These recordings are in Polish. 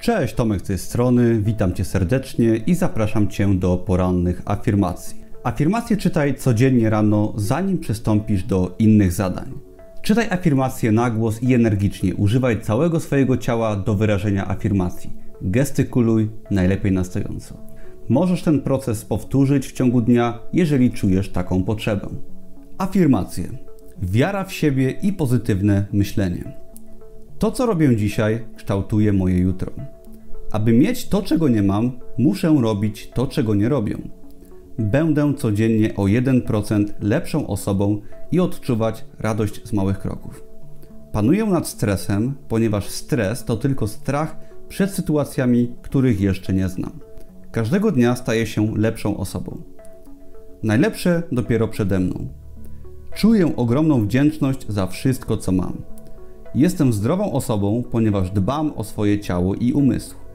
Cześć, Tomek z tej strony, witam Cię serdecznie i zapraszam Cię do porannych afirmacji. Afirmacje czytaj codziennie rano, zanim przystąpisz do innych zadań. Czytaj afirmacje na głos i energicznie, używaj całego swojego ciała do wyrażenia afirmacji. Gestykuluj, najlepiej na stojąco. Możesz ten proces powtórzyć w ciągu dnia, jeżeli czujesz taką potrzebę. Afirmacje. Wiara w siebie i pozytywne myślenie. To, co robię dzisiaj, kształtuje moje jutro. Aby mieć to, czego nie mam, muszę robić to, czego nie robię. Będę codziennie o 1% lepszą osobą i odczuwać radość z małych kroków. Panuję nad stresem, ponieważ stres to tylko strach przed sytuacjami, których jeszcze nie znam. Każdego dnia staję się lepszą osobą. Najlepsze dopiero przede mną. Czuję ogromną wdzięczność za wszystko, co mam. Jestem zdrową osobą, ponieważ dbam o swoje ciało i umysł.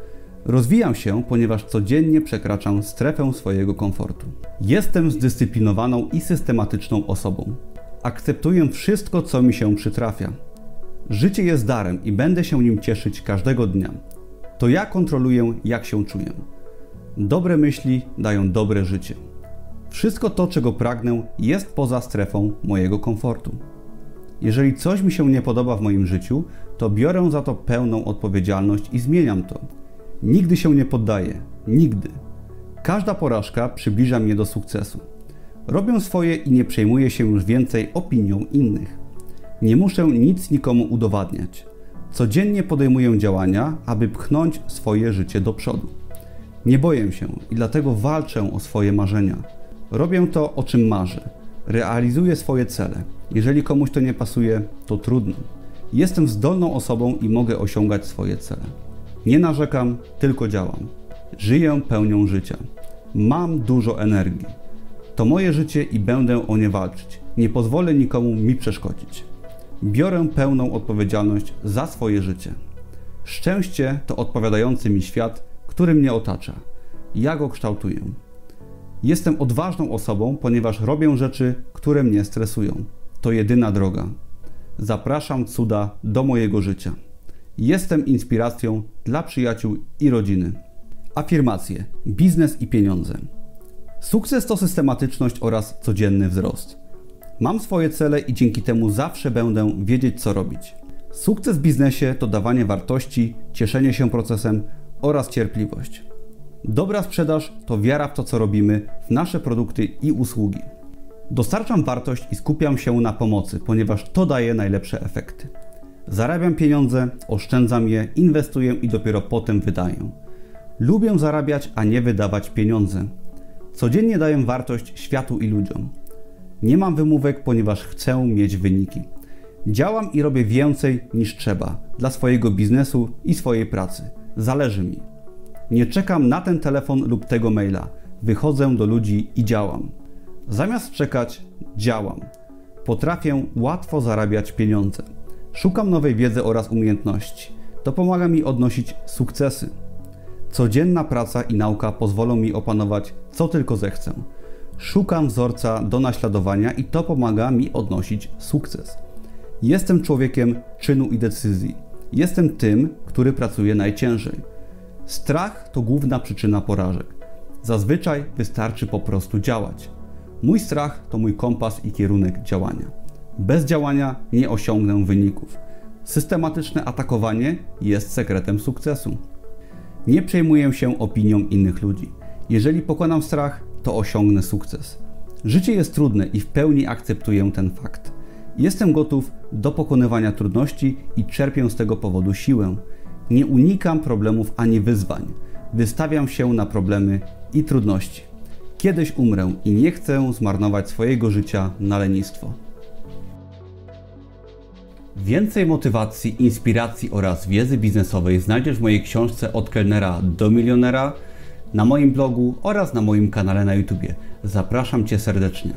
Rozwijam się, ponieważ codziennie przekraczam strefę swojego komfortu. Jestem zdyscyplinowaną i systematyczną osobą. Akceptuję wszystko, co mi się przytrafia. Życie jest darem i będę się nim cieszyć każdego dnia. To ja kontroluję, jak się czuję. Dobre myśli dają dobre życie. Wszystko to, czego pragnę, jest poza strefą mojego komfortu. Jeżeli coś mi się nie podoba w moim życiu, to biorę za to pełną odpowiedzialność i zmieniam to. Nigdy się nie poddaję. Nigdy. Każda porażka przybliża mnie do sukcesu. Robię swoje i nie przejmuję się już więcej opinią innych. Nie muszę nic nikomu udowadniać. Codziennie podejmuję działania, aby pchnąć swoje życie do przodu. Nie boję się i dlatego walczę o swoje marzenia. Robię to, o czym marzę. Realizuję swoje cele. Jeżeli komuś to nie pasuje, to trudno. Jestem zdolną osobą i mogę osiągać swoje cele. Nie narzekam, tylko działam. Żyję pełnią życia. Mam dużo energii. To moje życie i będę o nie walczyć. Nie pozwolę nikomu mi przeszkodzić. Biorę pełną odpowiedzialność za swoje życie. Szczęście to odpowiadający mi świat, który mnie otacza. Ja go kształtuję. Jestem odważną osobą, ponieważ robię rzeczy, które mnie stresują. To jedyna droga. Zapraszam cuda do mojego życia. Jestem inspiracją dla przyjaciół i rodziny. Afirmacje: biznes i pieniądze. Sukces to systematyczność oraz codzienny wzrost. Mam swoje cele i dzięki temu zawsze będę wiedzieć, co robić. Sukces w biznesie to dawanie wartości, cieszenie się procesem oraz cierpliwość. Dobra sprzedaż to wiara w to, co robimy, w nasze produkty i usługi. Dostarczam wartość i skupiam się na pomocy, ponieważ to daje najlepsze efekty. Zarabiam pieniądze, oszczędzam je, inwestuję i dopiero potem wydaję. Lubię zarabiać, a nie wydawać pieniądze. Codziennie daję wartość światu i ludziom. Nie mam wymówek, ponieważ chcę mieć wyniki. Działam i robię więcej niż trzeba dla swojego biznesu i swojej pracy. Zależy mi. Nie czekam na ten telefon lub tego maila. Wychodzę do ludzi i działam. Zamiast czekać, działam. Potrafię łatwo zarabiać pieniądze. Szukam nowej wiedzy oraz umiejętności. To pomaga mi odnosić sukcesy. Codzienna praca i nauka pozwolą mi opanować co tylko zechcę. Szukam wzorca do naśladowania i to pomaga mi odnosić sukces. Jestem człowiekiem czynu i decyzji. Jestem tym, który pracuje najciężej. Strach to główna przyczyna porażek. Zazwyczaj wystarczy po prostu działać. Mój strach to mój kompas i kierunek działania. Bez działania nie osiągnę wyników. Systematyczne atakowanie jest sekretem sukcesu. Nie przejmuję się opinią innych ludzi. Jeżeli pokonam strach, to osiągnę sukces. Życie jest trudne i w pełni akceptuję ten fakt. Jestem gotów do pokonywania trudności i czerpię z tego powodu siłę. Nie unikam problemów ani wyzwań. Wystawiam się na problemy i trudności. Kiedyś umrę i nie chcę zmarnować swojego życia na lenistwo. Więcej motywacji, inspiracji oraz wiedzy biznesowej znajdziesz w mojej książce Od kelnera do milionera, na moim blogu oraz na moim kanale na YouTube. Zapraszam Cię serdecznie.